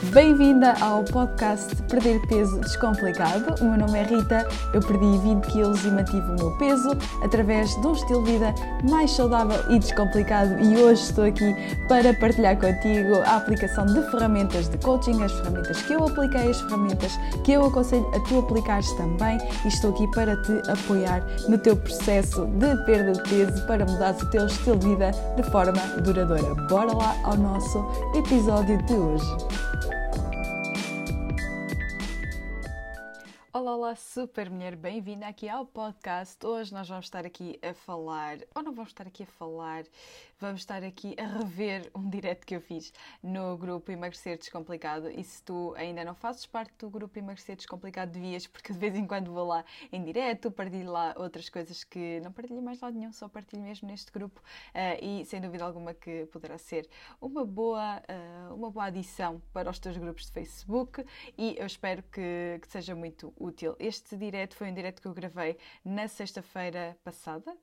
Bem-vinda ao podcast Perder Peso Descomplicado. O meu nome é Rita, eu perdi 20 quilos e mantive o meu peso através de um estilo de vida mais saudável e descomplicado e hoje estou aqui para partilhar contigo a aplicação de ferramentas de coaching, as ferramentas que eu apliquei, as ferramentas que eu aconselho a tu aplicares também e estou aqui para te apoiar no teu processo de perda de peso para mudar o teu estilo de vida de forma duradoura. Bora lá ao nosso episódio de hoje. Super mulher, bem-vinda aqui ao podcast. Hoje nós vamos estar aqui a falar, ou não vamos estar aqui a falar, vamos estar aqui a rever um direto que eu fiz no grupo Emagrecer Descomplicado. E se tu ainda não fazes parte do grupo Emagrecer Descomplicado, devias, porque de vez em quando vou lá em direto, partilho lá outras coisas que não partilho mais lado nenhum, só partilho mesmo neste grupo. Uh, e sem dúvida alguma que poderá ser uma boa, uh, uma boa adição para os teus grupos de Facebook e eu espero que, que seja muito útil. Este direto foi um direto que eu gravei na sexta-feira passada,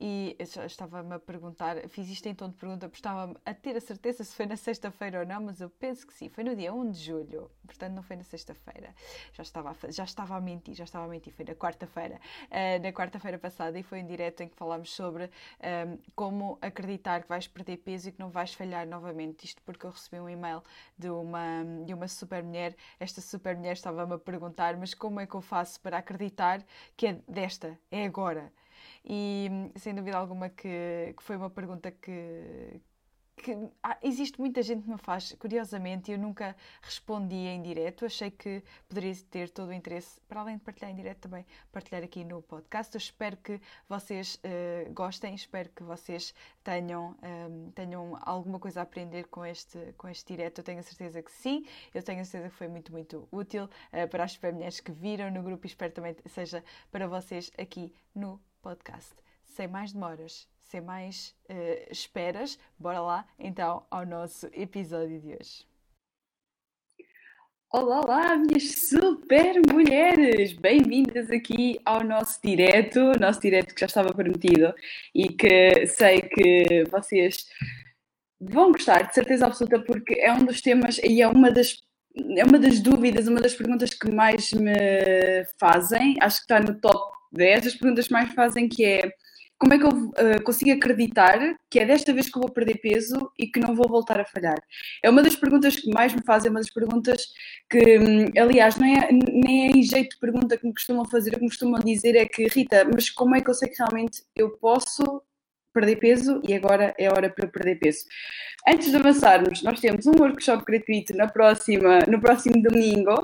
e estava-me a perguntar, fiz isto em tom de pergunta, porque estava a ter a certeza se foi na sexta-feira ou não, mas eu penso que sim, foi no dia 1 de julho, portanto não foi na sexta-feira, já estava, a, já estava a mentir, já estava a mentir, foi na quarta-feira, uh, na quarta-feira passada e foi um direto em que falámos sobre um, ehm, como acreditar que vais perder peso e que não vais falhar novamente, isto porque eu recebi um e-mail de uma, de uma super mulher, esta super mulher estava-me a perguntar, mas como é que eu faço para acreditar que é desta, é agora? E sem dúvida alguma que, que foi uma pergunta que, que ah, existe muita gente que me faz, curiosamente, e eu nunca respondi em direto. Achei que poderia ter todo o interesse, para além de partilhar em direto, também partilhar aqui no podcast. Eu espero que vocês uh, gostem, espero que vocês tenham, um, tenham alguma coisa a aprender com este, com este direto. Eu tenho a certeza que sim, eu tenho a certeza que foi muito, muito útil uh, para as mulheres que viram no grupo e espero também seja para vocês aqui no podcast. Sem mais demoras, sem mais uh, esperas, bora lá então ao nosso episódio de hoje. Olá, olá, minhas super mulheres! Bem-vindas aqui ao nosso direto, nosso direto que já estava prometido e que sei que vocês vão gostar, de certeza absoluta, porque é um dos temas e é uma das é uma das dúvidas, uma das perguntas que mais me fazem, acho que está no top 10 das perguntas que mais fazem, que é como é que eu uh, consigo acreditar que é desta vez que eu vou perder peso e que não vou voltar a falhar? É uma das perguntas que mais me fazem, é uma das perguntas que, hum, aliás, não é, nem é em jeito de pergunta que me costumam fazer, que me costumam dizer é que, Rita, mas como é que eu sei que realmente eu posso perder peso e agora é hora para perder peso. Antes de avançarmos, nós temos um workshop gratuito na próxima, no próximo domingo,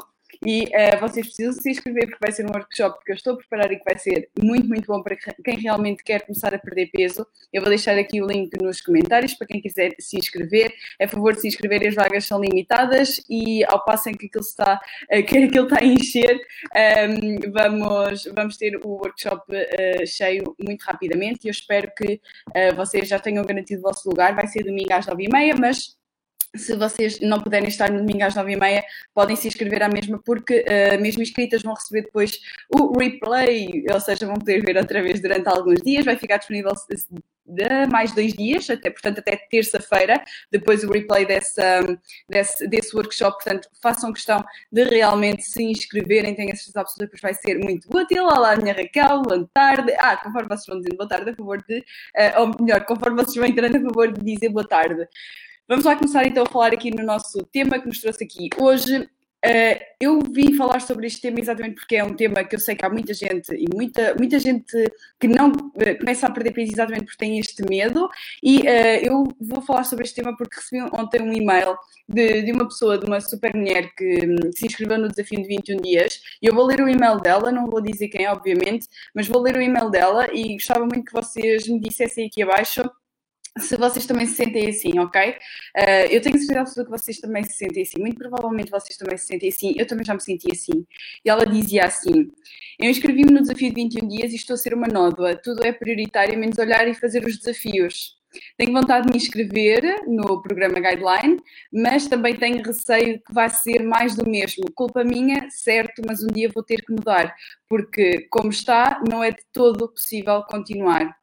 e uh, vocês precisam se inscrever porque vai ser um workshop que eu estou a preparar e que vai ser muito, muito bom para quem realmente quer começar a perder peso. Eu vou deixar aqui o link nos comentários para quem quiser se inscrever. É favor de se inscrever, as vagas são limitadas e ao passo em que aquilo está, uh, que aquilo está a encher, um, ehm, vamos, vamos ter o workshop uh, cheio muito rapidamente e eu espero que vocês já tenham garantido o vosso lugar. Vai ser domingo às 9h30, mas se vocês não puderem estar no domingo às nove e meia, podem se inscrever à mesma, porque uh, mesmo inscritas vão receber depois o replay, ou seja, vão poder ver outra vez durante alguns dias, vai ficar disponível de mais dois dias, até, portanto até terça-feira, depois o replay dessa, desse, desse workshop, portanto façam questão de realmente se inscreverem, tenho a certeza que vai ser muito útil, olá minha Raquel, boa tarde, ah, conforme vocês vão dizendo boa tarde, a favor de, uh, ou melhor, conforme vocês vão entrando, a favor de dizer boa tarde. Vamos lá começar então a falar aqui no nosso tema que nos trouxe aqui hoje. Uh, eu vim falar sobre este tema exatamente porque é um tema que eu sei que há muita gente e muita, muita gente que não uh, começa a perder peso exatamente porque tem este medo e uh, eu vou falar sobre este tema porque recebi ontem um e-mail de, de uma pessoa, de uma super mulher que um, se inscreveu no desafio de 21 dias e eu vou ler o e-mail dela, não vou dizer quem obviamente, mas vou ler o e-mail dela e gostava muito que vocês me dissessem aqui abaixo se vocês também se sentem assim, ok? Uh, eu tenho certeza absoluta que vocês também se sentem assim. Muito provavelmente vocês também se sentem assim. Eu também já me senti assim. E ela dizia assim: Eu inscrevi-me no desafio de 21 dias e estou a ser uma nódoa. Tudo é prioritário, menos olhar e fazer os desafios. Tenho vontade de me inscrever no programa Guideline, mas também tenho receio que vai ser mais do mesmo. Culpa minha, certo, mas um dia vou ter que mudar, porque, como está, não é de todo possível continuar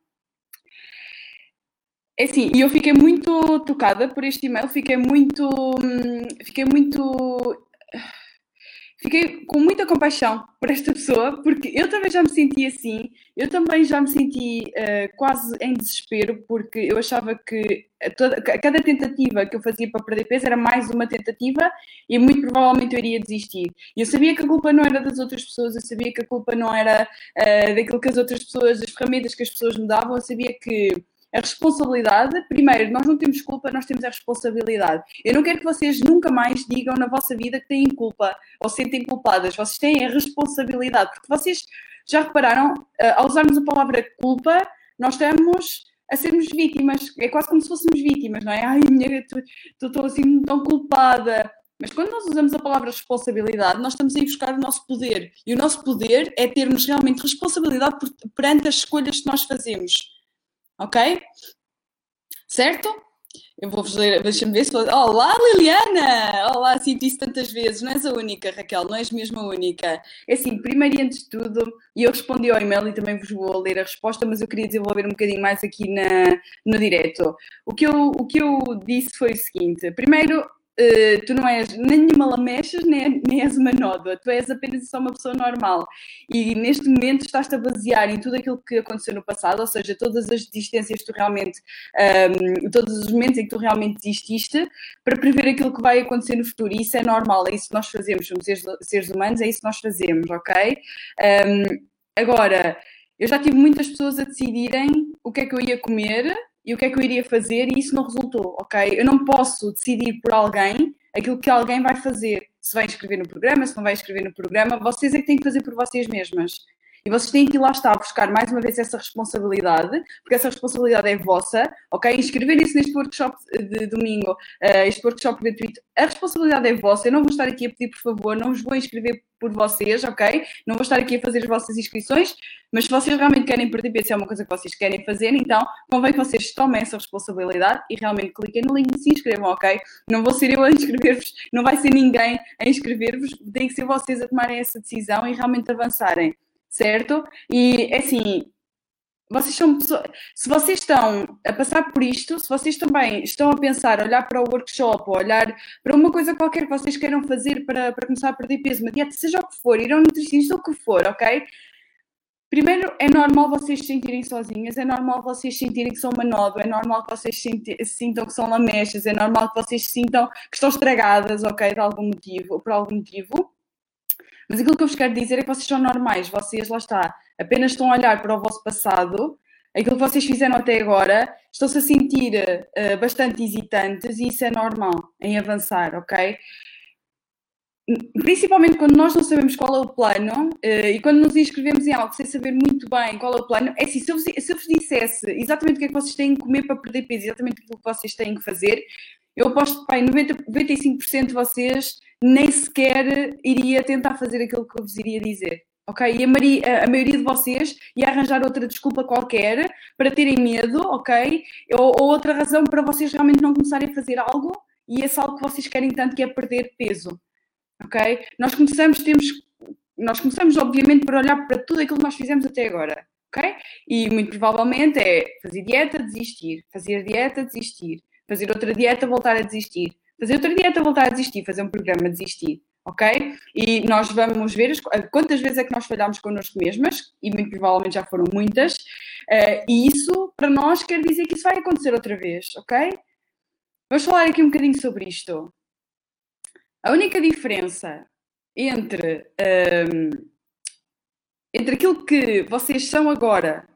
é assim, e eu fiquei muito tocada por este e-mail, fiquei muito. hum, Fiquei muito. Fiquei com muita compaixão por esta pessoa, porque eu também já me senti assim, eu também já me senti eh, quase em desespero, porque eu achava que toda- cada tentativa que eu fazia para perder peso era mais uma tentativa e muito provavelmente eu iria desistir. E eu sabia que a culpa não era das outras pessoas, eu sabia que a culpa não era eh, daquilo que as outras pessoas, das ferramentas que as pessoas me davam, eu sabia que a responsabilidade, primeiro, nós não temos culpa, nós temos a responsabilidade. Eu não quero que vocês nunca mais digam na vossa vida que têm culpa ou sentem culpadas. Vocês têm a responsabilidade, porque vocês já repararam, eh, ao usarmos a palavra culpa, nós estamos a sermos vítimas. É quase como se fôssemos vítimas, não é? Ai, minha, estou assim tão culpada. Mas quando nós usamos a palavra responsabilidade, nós estamos a ir buscar o nosso poder. E o nosso poder é termos realmente responsabilidade perante as escolhas que nós fazemos. Ok? Certo? Eu vou-vos ler, deixa-me ver se. Olá, Liliana! Olá, sinto isso tantas vezes. Não és a única, Raquel, não és mesmo a única. É assim, primeiro e antes de tudo, e eu respondi ao e-mail e também vos vou ler a resposta, mas eu queria desenvolver um bocadinho mais aqui na, no direto. O que, eu, o que eu disse foi o seguinte: primeiro, Uh, tu não és nenhuma lamechas, nem, nem és uma nódoa, tu és apenas só uma pessoa normal. E neste momento estás-te a basear em tudo aquilo que aconteceu no passado, ou seja, todas as desistências que tu realmente, um, todos os momentos em que tu realmente desististe, para prever aquilo que vai acontecer no futuro. E isso é normal, é isso que nós fazemos, somos seres, seres humanos, é isso que nós fazemos, ok? Um, agora, eu já tive muitas pessoas a decidirem o que é que eu ia comer e o que é que eu iria fazer e isso não resultou, ok? Eu não posso decidir por alguém aquilo que alguém vai fazer. Se vai inscrever no programa, se não vai inscrever no programa, vocês é que têm que fazer por vocês mesmas. E vocês têm que ir lá estar a buscar mais uma vez essa responsabilidade, porque essa responsabilidade é vossa, ok? Inscreverem-se neste workshop de domingo, uh, este workshop gratuito, a responsabilidade é vossa. Eu não vou estar aqui a pedir, por favor, não vos vou inscrever por vocês, ok? Não vou estar aqui a fazer as vossas inscrições, mas se vocês realmente querem peso, se é uma coisa que vocês querem fazer, então convém que vocês tomem essa responsabilidade e realmente cliquem no link e se inscrevam, ok? Não vou ser eu a inscrever-vos, não vai ser ninguém a inscrever-vos, tem que ser vocês a tomarem essa decisão e realmente avançarem certo? E assim, vocês são se vocês estão a passar por isto, se vocês também estão a pensar, olhar para o workshop, olhar para uma coisa qualquer que vocês queiram fazer para, para começar a perder peso, uma dieta, seja o que for, ir ao nutricionista, o que for, ok? Primeiro, é normal vocês se sentirem sozinhas, é normal vocês sentirem que são uma nova, é normal que vocês sintam que são lamechas, é normal que vocês sintam que estão estragadas, ok, de algum motivo, por algum motivo. Mas aquilo que eu vos quero dizer é que vocês são normais, vocês, lá está, apenas estão a olhar para o vosso passado, aquilo que vocês fizeram até agora, estão-se a sentir uh, bastante hesitantes e isso é normal em avançar, ok? Principalmente quando nós não sabemos qual é o plano uh, e quando nos inscrevemos em algo sem saber muito bem qual é o plano, é assim, se eu, vos, se eu vos dissesse exatamente o que é que vocês têm que comer para perder peso, exatamente aquilo que vocês têm que fazer, eu aposto que 90, 95% de vocês nem sequer iria tentar fazer aquilo que eu vos iria dizer. Ok? E a, maioria, a maioria de vocês ia arranjar outra desculpa qualquer para terem medo, ok? Ou, ou, outra razão para vocês realmente não começarem a fazer algo e esse algo que vocês querem tanto que é perder peso. Ok? Nós começamos, temos, nós começamos obviamente por olhar para tudo aquilo que nós fizemos até agora. Ok? E muito provavelmente é fazer dieta, desistir. Fazer dieta, desistir. Fazer outra dieta, voltar a desistir fazer outra dieta, voltar a desistir, fazer um programa, desistir, ok? E nós vamos ver quantas vezes é que nós falhámos connosco mesmas, e muito provavelmente já foram muitas, uh, e isso para nós quer dizer que isso vai acontecer outra vez, ok? Vamos falar aqui um bocadinho sobre isto. A única diferença entre, um, entre aquilo que vocês são agora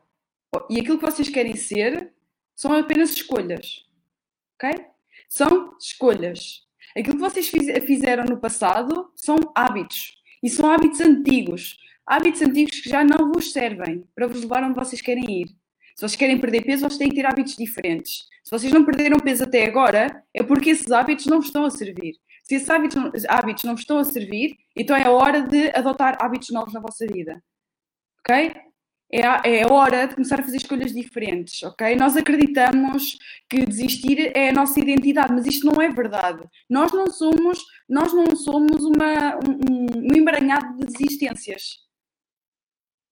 e aquilo que vocês querem ser são apenas escolhas, ok? São escolhas. Aquilo que vocês fizeram no passado são hábitos. E são hábitos antigos. Hábitos antigos que já não vos servem para vos levar onde vocês querem ir. Se vocês querem perder peso, vocês têm que ter hábitos diferentes. Se vocês não perderam peso até agora, é porque esses hábitos não vos estão a servir. Se esses hábitos, hábitos não vos estão a servir, então é a hora de adotar hábitos novos na vossa vida. Ok? É, é hora de começar a fazer escolhas diferentes, ok? Nós acreditamos que desistir é a nossa identidade, mas isto não é verdade. Nós não somos, nós não somos uma, um, um emaranhado de desistências.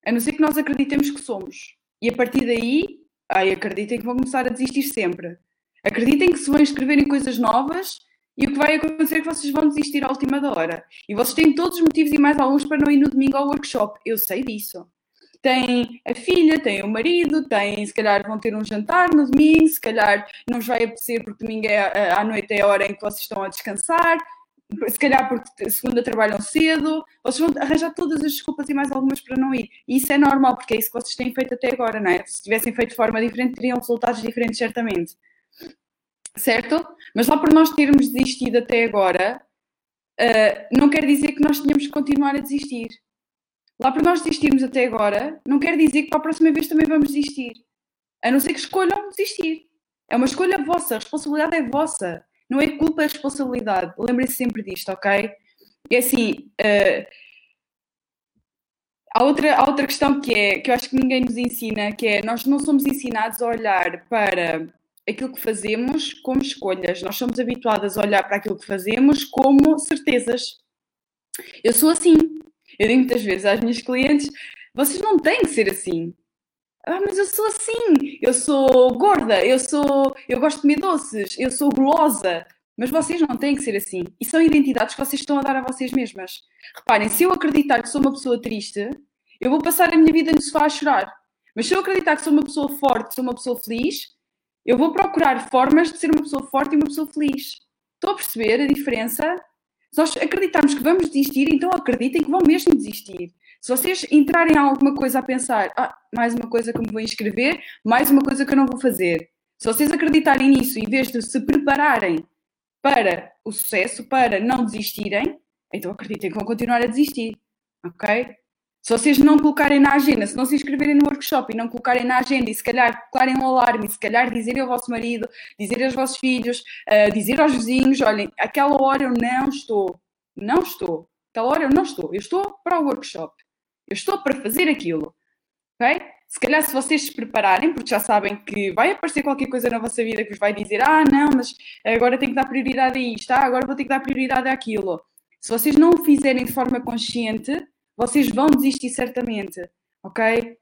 A não ser que nós acreditemos que somos. E a partir daí, ai, acreditem que vão começar a desistir sempre. Acreditem que se vão inscrever em coisas novas e o que vai acontecer é que vocês vão desistir à última da hora. E vocês têm todos os motivos e mais alguns para não ir no domingo ao workshop. Eu sei disso. Tem a filha, tem o marido, tem, se calhar vão ter um jantar no domingo, se calhar não vai apetecer porque domingo é, à noite é a hora em que vocês estão a descansar, se calhar porque segunda trabalham cedo, vocês vão arranjar todas as desculpas e mais algumas para não ir. E isso é normal, porque é isso que vocês têm feito até agora, não é? Se tivessem feito de forma diferente, teriam resultados diferentes, certamente certo? Mas só por nós termos desistido até agora, uh, não quer dizer que nós tenhamos que continuar a desistir. Lá por nós desistirmos até agora, não quer dizer que para a próxima vez também vamos desistir. A não ser que escolham desistir. É uma escolha vossa, a responsabilidade é vossa. Não é culpa, é responsabilidade. Lembrem-se sempre disto, ok? É assim. Uh, há, outra, há outra questão que é que eu acho que ninguém nos ensina, que é nós não somos ensinados a olhar para aquilo que fazemos como escolhas. Nós somos habituadas a olhar para aquilo que fazemos como certezas. Eu sou assim. Eu digo muitas vezes às minhas clientes: vocês não têm que ser assim. Ah, mas eu sou assim. Eu sou gorda. Eu sou. Eu gosto de comer doces. Eu sou gulosa. Mas vocês não têm que ser assim. E são identidades que vocês estão a dar a vocês mesmas. Reparem, se eu acreditar que sou uma pessoa triste, eu vou passar a minha vida no sofá a chorar. Mas se eu acreditar que sou uma pessoa forte, sou uma pessoa feliz, eu vou procurar formas de ser uma pessoa forte e uma pessoa feliz. Estão a perceber a diferença? Se nós acreditarmos que vamos desistir, então acreditem que vão mesmo desistir. Se vocês entrarem em alguma coisa a pensar, ah, mais uma coisa que me vou inscrever, mais uma coisa que eu não vou fazer. Se vocês acreditarem nisso, em vez de se prepararem para o sucesso, para não desistirem, então acreditem que vão continuar a desistir. Ok? Se vocês não colocarem na agenda, se não se inscreverem no workshop e não colocarem na agenda e se calhar colocarem um alarme, e se calhar dizerem ao vosso marido, dizerem aos vossos filhos, uh, dizer aos vizinhos, olhem, aquela hora eu não estou, não estou, aquela hora eu não estou, eu estou para o workshop, eu estou para fazer aquilo, ok? Se calhar se vocês se prepararem, porque já sabem que vai aparecer qualquer coisa na vossa vida que vos vai dizer, ah não, mas agora tenho que dar prioridade a isto, ah, agora vou ter que dar prioridade àquilo. Se vocês não o fizerem de forma consciente, vocês vão desistir certamente, ok?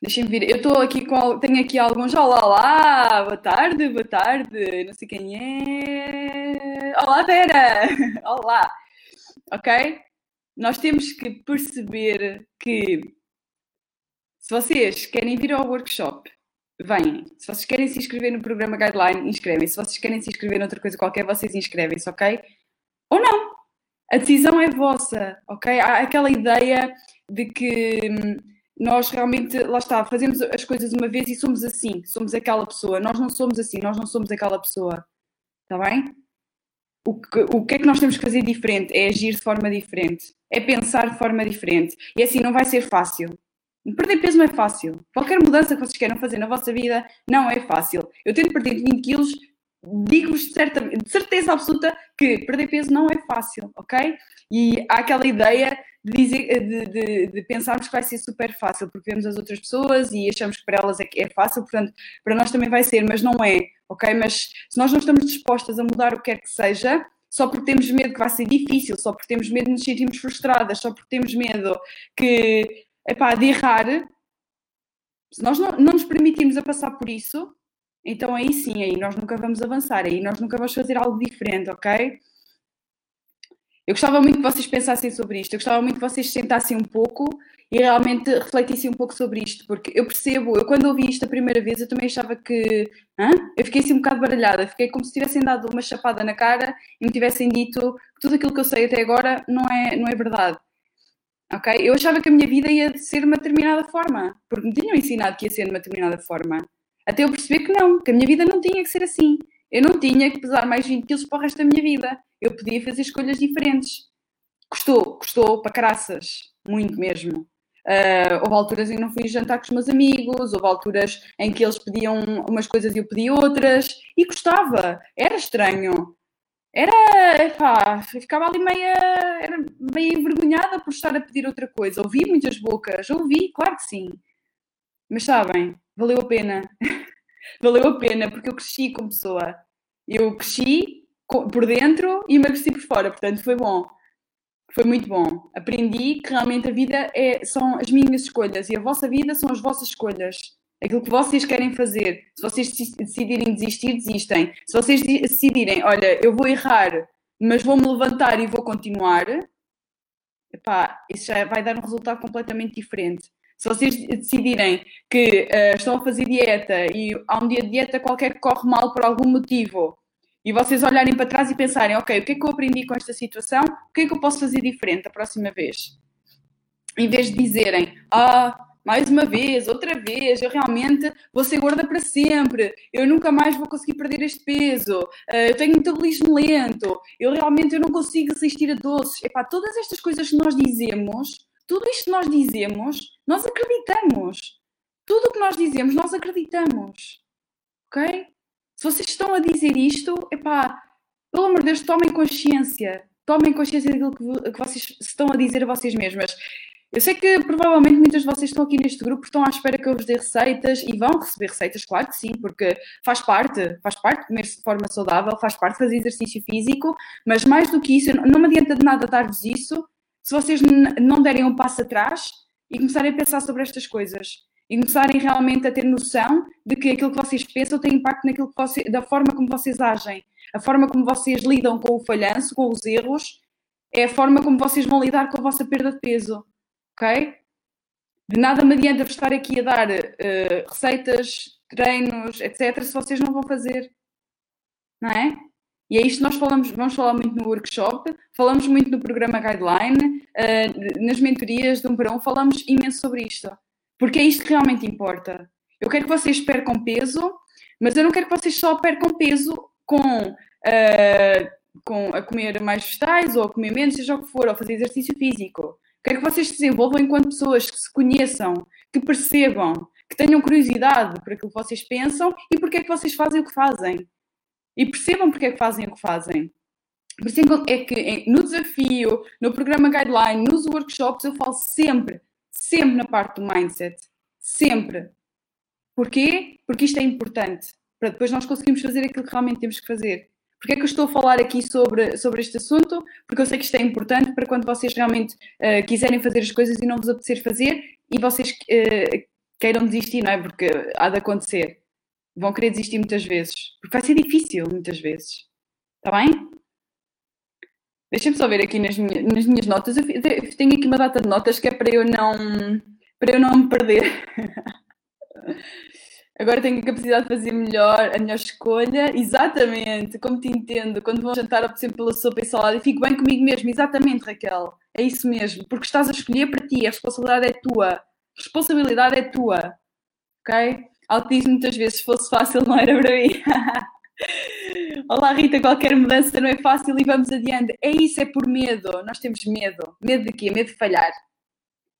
Deixem-me vir. Eu estou aqui com. Tenho aqui alguns. Olá, olá! Boa tarde, boa tarde. Não sei quem é. Olá, Vera! Olá! Ok? Nós temos que perceber que se vocês querem vir ao workshop, venham. Se vocês querem se inscrever no programa Guideline, inscrevem. -se. vocês querem se inscrever noutra coisa qualquer, vocês inscrevem-se, ok? Ou não! A decisão é vossa, ok? Há aquela ideia de que hum, nós realmente, lá está, fazemos as coisas uma vez e somos assim, somos aquela pessoa. Nós não somos assim, nós não somos aquela pessoa, está bem? O que, o que é que nós temos que fazer diferente? É agir de forma diferente, é pensar de forma diferente. E assim não vai ser fácil. Perder peso não é fácil. Qualquer mudança que vocês queiram fazer na vossa vida não é fácil. Eu tento perder 20 quilos digo-vos de, certeza absoluta que perder peso não é fácil, ok? E há aquela ideia de, dizer, de, de, de, pensarmos que vai ser super fácil, porque vemos as outras pessoas e achamos que para elas é, é fácil, portanto, para nós também vai ser, mas não é, ok? Mas se nós não estamos dispostas a mudar o que quer que seja, só porque temos medo que vai ser difícil, só porque temos medo de nos sentirmos frustradas, só porque temos medo que, epá, de errar, se nós não, não nos permitirmos a passar por isso, então aí sim, aí nós nunca vamos avançar, aí nós nunca vamos fazer algo diferente, ok? Eu gostava muito que vocês pensassem sobre isto, eu gostava muito que vocês sentassem um pouco e realmente refletissem um pouco sobre isto, porque eu percebo, eu quando ouvi isto a primeira vez, eu também achava que. Hã? Eu fiquei assim um bocado baralhada, fiquei como se tivessem dado uma chapada na cara e me tivessem dito que tudo aquilo que eu sei até agora não é, não é verdade. Ok? Eu achava que a minha vida ia ser de uma determinada forma, porque me tinham ensinado que ia ser de uma determinada forma. Até eu perceber que não, que a minha vida não tinha que ser assim. Eu não tinha que pesar mais 20 quilos para o resto da minha vida. Eu podia fazer escolhas diferentes. Custou, custou para caraças. Muito mesmo. Uh, houve alturas em que não fui jantar com os meus amigos, houve alturas em que eles pediam umas coisas e eu pedia outras, e custava, era estranho. Era, pá, ficava ali meia, era meio envergonhada por estar a pedir outra coisa. Ouvi muitas bocas, ouvi, claro que sim. Mas sabem, valeu a pena. valeu a pena porque eu cresci como pessoa. Eu cresci por dentro e emagreci por fora, portanto foi bom. Foi muito bom. Aprendi que realmente a vida é, são as minhas escolhas e a vossa vida são as vossas escolhas. Aquilo que vocês querem fazer. Se vocês decidirem desistir, desistem. Se vocês decidirem, olha, eu vou errar, mas vou-me levantar e vou continuar, epá, isso já vai dar um resultado completamente diferente. Se vocês decidirem que uh, estão a fazer dieta e há um dia de dieta qualquer que corre mal por algum motivo e vocês olharem para trás e pensarem, ok, o que é que eu aprendi com esta situação? O que é que eu posso fazer diferente a próxima vez? Em vez de dizerem, ah, mais uma vez, outra vez, eu realmente vou ser gorda para sempre, eu nunca mais vou conseguir perder este peso, eh, eu tenho metabolismo lento, eu realmente eu não consigo resistir a doces. Epá, todas estas coisas que nós dizemos, tudo isto que nós dizemos, nós acreditamos. Tudo o que nós dizemos, nós acreditamos. Ok? Se vocês estão a dizer isto, epá, pelo amor de Deus, tomem consciência. Tomem consciência daquilo que, que vocês estão a dizer a vocês mesmas. Eu sei que provavelmente muitas de vocês estão aqui neste grupo estão à espera que eu vos dê receitas e vão receber receitas, claro que sim, porque faz parte, faz parte comer de forma saudável, faz parte fazer exercício físico, mas mais do que isso, não me adianta de nada dar-vos isso se vocês não derem um passo atrás e começarem a pensar sobre estas coisas e começarem realmente a ter noção de que aquilo que vocês pensam tem impacto naquilo que você, da forma como vocês agem, a forma como vocês lidam com o falhanço, com os erros, é a forma como vocês vão lidar com a vossa perda de peso ok? De nada me adianta estar aqui a dar uh, receitas, treinos, etc., se vocês não vão fazer, não é? E é isto que nós falamos, vamos falar muito no workshop, falamos muito no programa Guideline, uh, nas mentorias de um para um, falamos imenso sobre isto. Porque é isto que realmente importa. Eu quero que vocês percam peso, mas eu não quero que vocês só percam peso com, uh, com a comer mais vegetais ou a comer menos, seja o que for, ou fazer exercício físico. Quero que vocês se desenvolvam enquanto pessoas que se conheçam, que percebam, que tenham curiosidade por aquilo que vocês pensam e porque é que vocês fazem o que fazem. E percebam porque é que fazem o que fazem. Por isso é que no desafio, no programa guideline, nos workshops, eu falo sempre, sempre na parte do mindset. Sempre. Porquê? Porque isto é importante. Para depois nós conseguirmos fazer aquilo que realmente temos que fazer. Porquê é que eu estou a falar aqui sobre, sobre este assunto? Porque eu sei que isto é importante para quando vocês realmente uh, quiserem fazer as coisas e não vos apetecer fazer e vocês uh, queiram desistir, não é? Porque há de acontecer. Vão querer desistir muitas vezes. Porque vai ser difícil muitas vezes. Está bem? Deixem-me só ver aqui nas, minhas, nas minhas notas. Eu tenho aqui uma data de notas que é para eu não, para eu não me perder. Agora tenho a capacidade de fazer melhor a melhor escolha. Exatamente, como te entendo. Quando vou jantar, opto sempre pela sopa e salada e fico bem comigo mesmo. Exatamente, Raquel. É isso mesmo. Porque estás a escolher para ti. A responsabilidade é tua. A responsabilidade é tua. Ok? Diz muitas vezes: se fosse fácil, não era para mim. Olá, Rita. Qualquer mudança não é fácil e vamos adiante. É isso, é por medo. Nós temos medo. Medo de quê? Medo de falhar.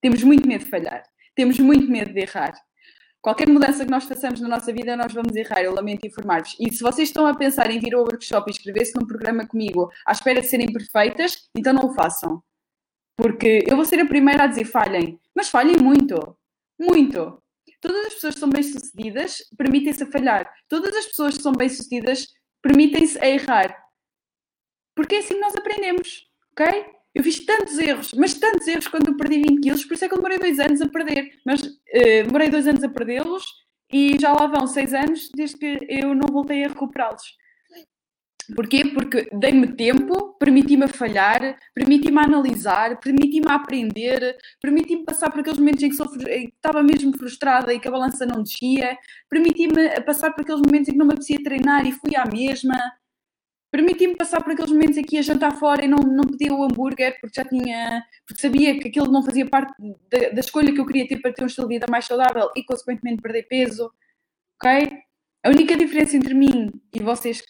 Temos muito medo de falhar. Temos muito medo de errar. Qualquer mudança que nós façamos na nossa vida, nós vamos errar, eu lamento informar-vos. E se vocês estão a pensar em vir ao workshop e inscrever-se num programa comigo à espera de serem perfeitas, então não o façam. Porque eu vou ser a primeira a dizer falhem, mas falhem muito. Muito. Todas as pessoas que são bem-sucedidas permitem-se a falhar. Todas as pessoas que são bem-sucedidas permitem-se a errar. Porque é assim que nós aprendemos, ok? Eu fiz tantos erros, mas tantos erros quando eu perdi 20 quilos, por isso é que eu demorei dois anos a perder. Mas uh, demorei dois anos a perdê-los e já lá vão seis anos desde que eu não voltei a recuperá-los. Porquê? Porque dei-me tempo, permiti-me falhar, permiti-me analisar, permiti-me aprender, permiti-me passar por aqueles momentos em que, em que, estava mesmo frustrada e que a balança não descia, permiti-me passar por aqueles momentos em que não me apetecia treinar e fui à mesma, permitia-me passar por aqueles momentos em que ia jantar fora e não, não pedia o hambúrguer porque já tinha, porque sabia que aquilo não fazia parte da, da, escolha que eu queria ter para ter um estilo de vida mais saudável e consequentemente perder peso, ok? A única diferença entre mim e vocês que,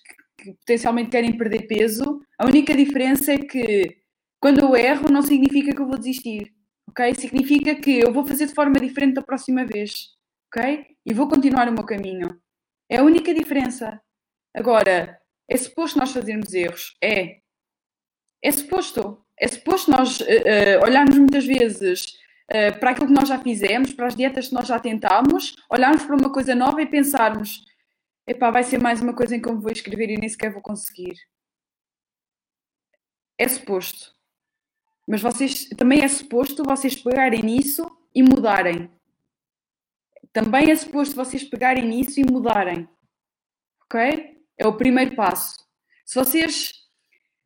que potencialmente querem perder peso, a única diferença é que quando eu erro não significa que eu vou desistir, ok? Significa que eu vou fazer de forma diferente da próxima vez, ok? E vou continuar o meu caminho. É a única diferença. Agora, é suposto nós fazermos erros? É. É suposto. É suposto nós uh, uh, olharmos muitas vezes uh, para aquilo que nós já fizemos, para as dietas que nós já tentámos, olharmos para uma coisa nova e pensarmos: epá, vai ser mais uma coisa em que eu vou escrever e nem sequer vou conseguir. É suposto. Mas vocês também é suposto vocês pegarem nisso e mudarem. também é suposto vocês pegarem nisso e mudarem. Ok? É o primeiro passo. Se vocês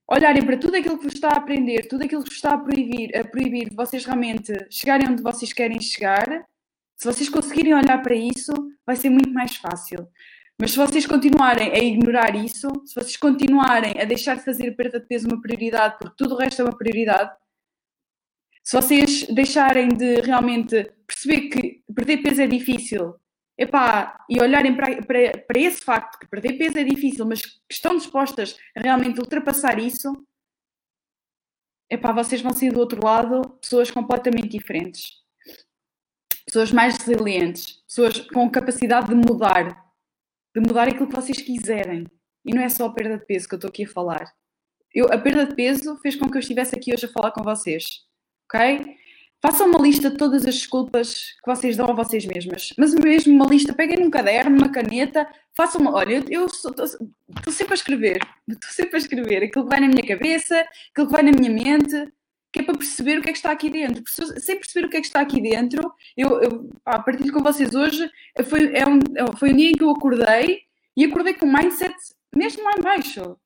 olharem para tudo aquilo que vos está a aprender, tudo aquilo que vos está a proibir, a proibir vocês realmente chegarem onde vocês querem chegar, se vocês conseguirem olhar para isso, vai ser muito mais fácil. Mas se vocês continuarem a ignorar isso, se vocês continuarem a deixar de fazer perda de peso uma prioridade, porque tudo o resto é uma prioridade, se vocês deixarem de realmente perceber que perder peso é difícil epá, e olharem para, para, para esse facto que perder peso é difícil, mas que estão dispostas a realmente ultrapassar isso, epá, vocês vão ser do outro lado pessoas completamente diferentes. Pessoas mais resilientes, pessoas com capacidade de mudar, de mudar aquilo que vocês quiserem. E não é só a perda de peso que eu estou aqui a falar. Eu, a perda de peso fez com que eu estivesse aqui hoje a falar com vocês. Ok? Façam uma lista de todas as desculpas que vocês dão a vocês mesmas. Mas mesmo uma lista, peguem num caderno, uma caneta, façam uma. Olha, eu estou sempre a escrever. Estou sempre a escrever aquilo que vai na minha cabeça, aquilo que vai na minha mente, que é para perceber o que é que está aqui dentro. Sem perceber o que é que está aqui dentro, eu, eu partir com vocês hoje, foi, é um, é foi um dia em que eu acordei e acordei com o mindset mesmo lá embaixo.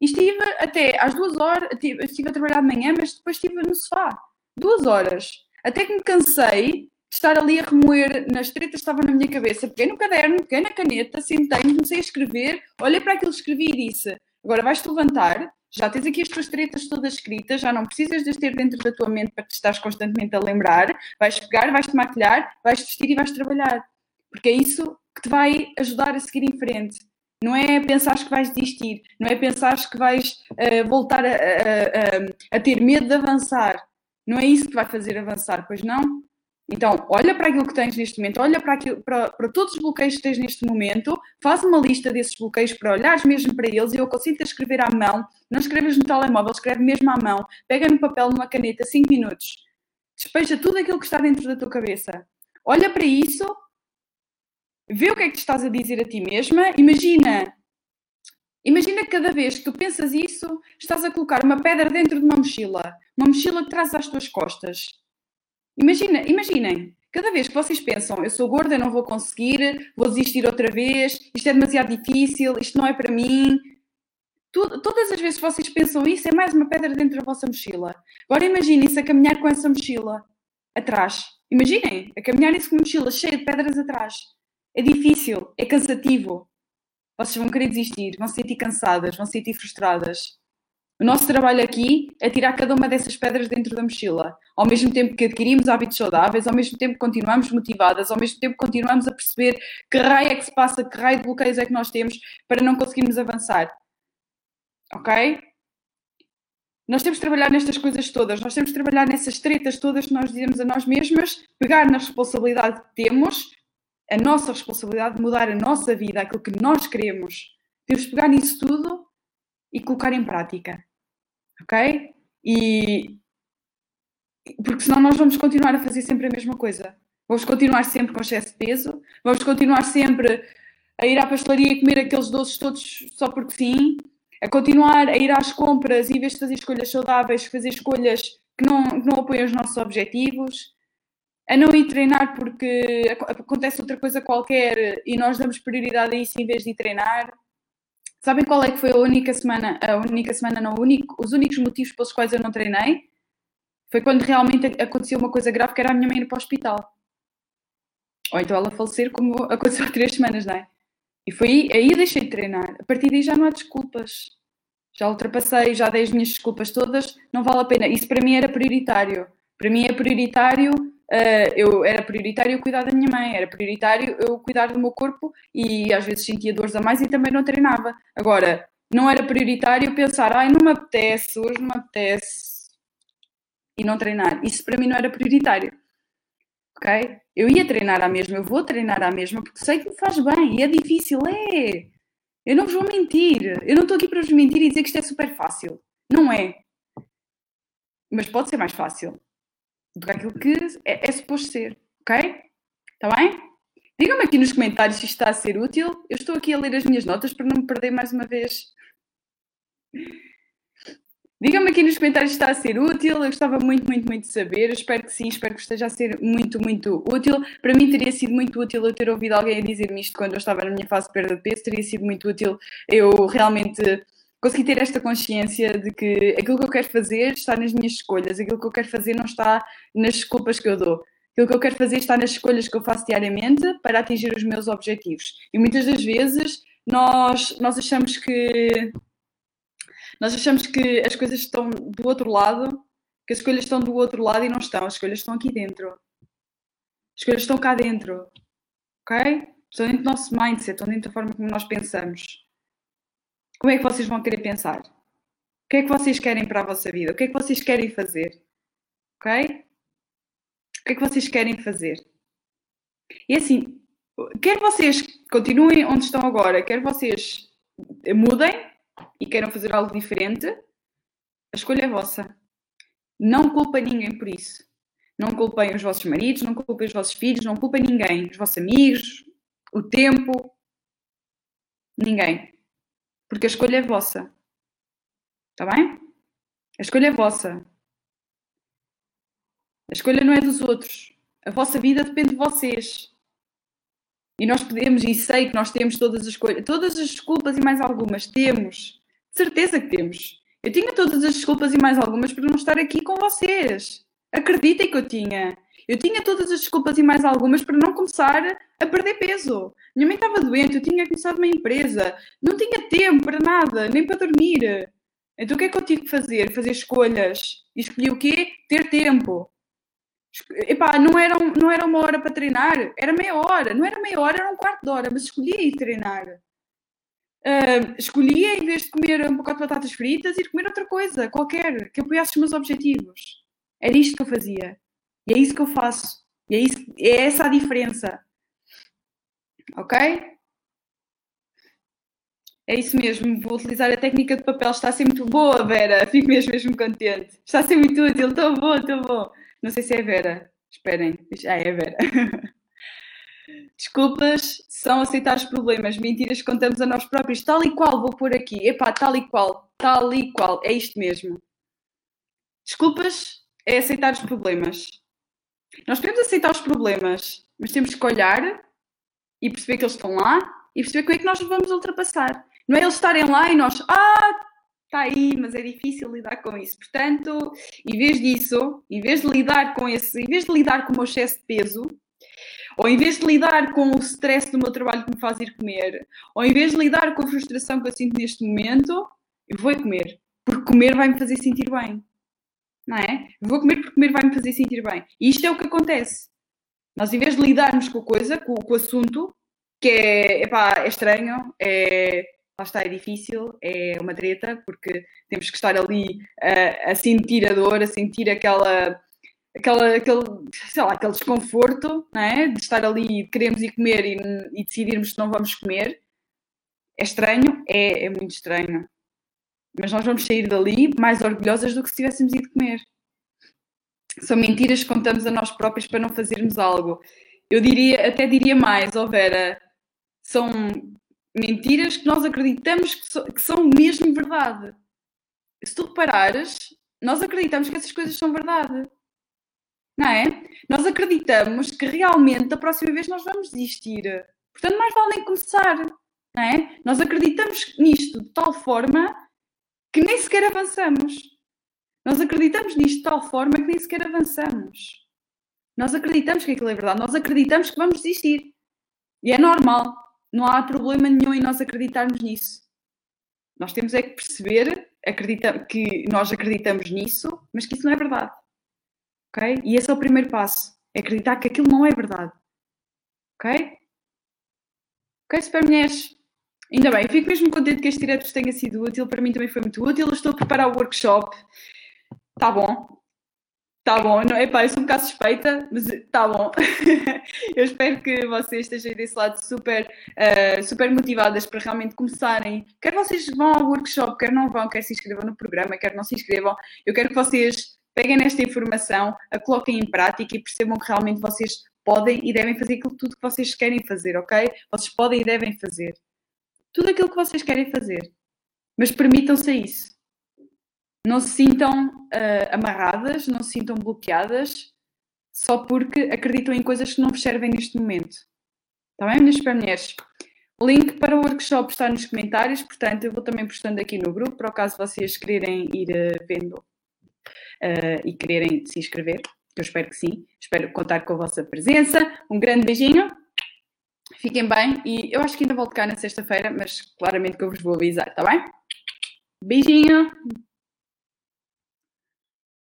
E estive até às duas horas, estive a trabalhar de manhã, mas depois estive no sofá duas horas. Até que me cansei de estar ali a remoer nas tretas que estavam na minha cabeça. Peguei no caderno, peguei na caneta, sentei-me, comecei a escrever, olhei para aquilo que escrevi e disse: Agora vais-te levantar, já tens aqui as tuas tretas todas escritas, já não precisas de as ter dentro da tua mente para te estás constantemente a lembrar. Vais pegar, vais-te maquilhar, vais vestir e vais trabalhar. Porque é isso que te vai ajudar a seguir em frente. Não é pensar que vais desistir, não é pensar que vais uh, voltar a, a, a, a ter medo de avançar não é isso que vai fazer avançar, pois não? Então, olha para aquilo que tens neste momento, olha para, aquilo, para, para todos os bloqueios que tens neste momento, faz uma lista desses bloqueios para olhares mesmo para eles. E eu consigo te escrever à mão, não escreves no telemóvel, escreve mesmo à mão, pega no papel, numa caneta, 5 minutos, despeja tudo aquilo que está dentro da tua cabeça. Olha para isso, vê o que é que te estás a dizer a ti mesma, imagina Imagina que cada vez que tu pensas isso, estás a colocar uma pedra dentro de uma mochila. Uma mochila que traz às tuas costas. Imagina, imaginem, cada vez que vocês pensam, eu sou gorda, não vou conseguir, vou desistir outra vez, isto é demasiado difícil, isto não é para mim. Todas as vezes que vocês pensam isso, é mais uma pedra dentro da vossa mochila. Agora imaginem-se a caminhar com essa mochila atrás. Imaginem, a caminhar isso com uma mochila cheia de pedras atrás. É difícil, é cansativo vocês vão querer desistir, vão se sentir cansadas, vão se sentir frustradas. O nosso trabalho aqui é tirar cada uma dessas pedras dentro da mochila. Ao mesmo tempo que adquirimos hábitos saudáveis, ao mesmo tempo que continuamos motivadas, ao mesmo tempo que continuamos a perceber que raio é que se passa, que raio de bloqueios é que nós temos para não conseguirmos avançar. Ok? Nós temos de trabalhar nestas coisas todas, nós temos de trabalhar nessas tretas todas que nós dizemos a nós mesmas, pegar na responsabilidade que temos, a nossa responsabilidade de mudar a nossa vida, aquilo que nós queremos. Temos de pegar nisso tudo e colocar em prática. Ok? E. Porque senão nós vamos continuar a fazer sempre a mesma coisa. Vamos continuar sempre com excesso de peso, vamos continuar sempre a ir à pastelaria e comer aqueles doces todos só porque sim, a continuar a ir às compras e em vez de fazer escolhas saudáveis, fazer escolhas que não, que não apoiam os nossos objetivos, a não ir treinar porque acontece outra coisa qualquer e nós damos prioridade a isso em vez de ir treinar. Sabem qual é que foi a única semana, a única semana não, único, os únicos motivos pelos quais eu não treinei? Foi quando realmente aconteceu uma coisa grave que era a minha mãe ir para o hospital. Ou então ela falecer como aconteceu há três semanas, não é? E foi aí, aí deixei de treinar. A partir daí já não há desculpas. Já ultrapassei, já dei as minhas desculpas todas, não vale a pena. Isso para mim era prioritário. Para mim é prioritário uh, eu era prioritário eu cuidar da minha mãe, era prioritário eu cuidar do meu corpo e às vezes sentia dores a mais e também não treinava. Agora, não era prioritário pensar, ai, não me apetece, hoje não me apetece e não treinar. Isso para mim não era prioritário. Ok? Eu ia treinar à mesma, eu vou treinar à mesma porque sei que me faz bem e é difícil, é. Eu não vos vou mentir. Eu não estou aqui para vos mentir e dizer que isto é super fácil. Não é. Mas pode ser mais fácil do que aquilo que é, é suposto ser, ok? Está bem? Digam-me aqui nos comentários se isto está a ser útil. Eu estou aqui a ler as minhas notas para não me perder mais uma vez. Digam-me aqui nos comentários se está a ser útil. Eu gostava muito, muito, muito de saber. Eu espero que sim, espero que esteja a ser muito, muito útil. Para mim teria sido muito útil eu ter ouvido alguém a dizer-me isto quando eu estava na minha fase de perda de peso. Teria sido muito útil eu realmente conseguir ter esta consciência de que aquilo que eu quero fazer está nas minhas escolhas, aquilo que eu quero fazer não está nas desculpas que eu dou. Aquilo que eu quero fazer está nas escolhas que eu faço diariamente para atingir os meus objetivos. E muitas das vezes nós, nós achamos que nós achamos que as coisas estão do outro lado, que as escolhas estão do outro lado e não estão. As escolhas estão aqui dentro. As escolhas estão cá dentro. Ok? Estão dentro do nosso mindset, estão dentro da forma como nós pensamos. Como é que vocês vão querer pensar? O que é que vocês querem para a vossa vida? O que é que vocês querem fazer? Ok? O que é que vocês querem fazer? E assim, quer vocês continuem onde estão agora, quer vocês mudem, e queiram fazer algo diferente, a escolha é vossa. Não culpem ninguém por isso. Não culpem os vossos maridos, não culpem os vossos filhos, não culpem ninguém. Os vossos amigos, o tempo. Ninguém. Porque a escolha é vossa. Está bem? A escolha é vossa. A escolha não é dos outros. A vossa vida depende de vocês. E nós podemos, e sei que nós temos todas as coisas, todas as desculpas e mais algumas, temos. De certeza que temos. Eu tinha todas as desculpas e mais algumas para não estar aqui com vocês. Acreditem que eu tinha. Eu tinha todas as desculpas e mais algumas para não começar a perder peso. Minha mãe estava doente, eu tinha começado uma empresa, não tinha tempo para nada, nem para dormir. Então o que é que eu tive que fazer? Fazer escolhas. E escolhi o quê? Ter tempo. Epá, não era, não era uma hora para treinar, era meia hora. Não era meia hora, era um quarto de hora, mas escolhia ir treinar. Uh, escolhia, em vez de comer um pacote de batatas fritas, ir comer outra coisa, qualquer, que apoiasse os meus objetivos. Era isto que eu fazia. E é isso que eu faço. E é, isso, é essa a diferença. Ok? É isso mesmo, vou utilizar a técnica de papel. Está a ser muito boa, Vera. Fico mesmo, mesmo contente. Está a ser muito útil. Estou bom, estou bom. Não sei se é Vera. Esperem. Ah, é Vera. Desculpas são aceitar os problemas. Mentiras que contamos a nós próprios. Tal e qual, vou pôr aqui. Epá, tal e qual. Tal e qual. É isto mesmo. Desculpas é aceitar os problemas. Nós podemos aceitar os problemas, mas temos que olhar e perceber que eles estão lá e perceber como é que nós vamos ultrapassar. Não é eles estarem lá e nós, ah, está aí, mas é difícil lidar com isso. Portanto, em vez disso, em vez de lidar com esse, em vez de lidar com o meu excesso de peso, ou em vez de lidar com o stress do meu trabalho que me faz ir comer, ou em vez de lidar com a frustração que eu sinto neste momento, eu vou comer. Porque comer vai me fazer sentir bem. Não é? Eu vou comer porque comer vai me fazer sentir bem. E isto é o que acontece. Nós, em vez de lidarmos com a coisa, com, com o assunto, que é, epá, é estranho, é, lá está, é difícil, é uma treta, porque temos que estar ali a, a sentir a dor, a sentir aquela, aquela, aquele, sei lá, aquele desconforto, é? De estar ali, queremos ir comer e, e decidirmos que não vamos comer. É estranho? É, é muito estranho. Mas nós vamos sair dali mais orgulhosas do que se tivéssemos ido comer. São mentiras que contamos a nós próprios para não fazermos algo. Eu diria, até diria mais, oh Vera, são mentiras que nós acreditamos que, so, que são mesmo verdade. Se tu reparares, nós acreditamos que essas coisas são verdade. Não é? Nós acreditamos que realmente da próxima vez nós vamos desistir. Portanto, mais vale nem começar. Não é? Nós acreditamos nisto de tal forma que nem sequer avançamos. Nós acreditamos nisto de tal forma que nem sequer avançamos. Nós acreditamos que aquilo é verdade. Nós acreditamos que vamos desistir. E é normal. Não há problema nenhum em nós acreditarmos nisso. Nós temos é que perceber acredita que nós acreditamos nisso, mas que isso não é verdade. Ok? E esse é o primeiro passo. É acreditar que aquilo não é verdade. Ok? Ok, super mulheres? Ainda bem, fico mesmo contente que este direto tenha sido útil. Para mim também foi muito útil. Estou a preparar o workshop. Tá bom. Tá bom, não, epá, eu sou um bocado suspeita, mas tá bom. eu espero que vocês estejam desse lado super, uh, super motivadas para realmente começarem. Quer vocês vão ao workshop, quer não vão, quer se inscrevam no programa, quer não se inscrevam. Eu quero que vocês peguem nesta informação, a coloquem em prática e percebam que realmente vocês podem e devem fazer aquilo tudo que vocês querem fazer, ok? Vocês podem e devem fazer. Tudo aquilo que vocês querem fazer. Mas permitam-se isso. Não se sintam uh, amarradas, não se sintam bloqueadas só porque acreditam em coisas que não vos servem neste momento. Está bem, minhas super mulheres? Link para o workshop está nos comentários, portanto, eu vou também postando aqui no grupo, para o caso vocês quererem ir uh, vendo uh, e quererem se inscrever, eu espero que sim. Espero contar com a vossa presença. Um grande beijinho, fiquem bem e eu acho que ainda volto cá na sexta-feira, mas claramente que eu vos vou avisar, está bem? Beijinho!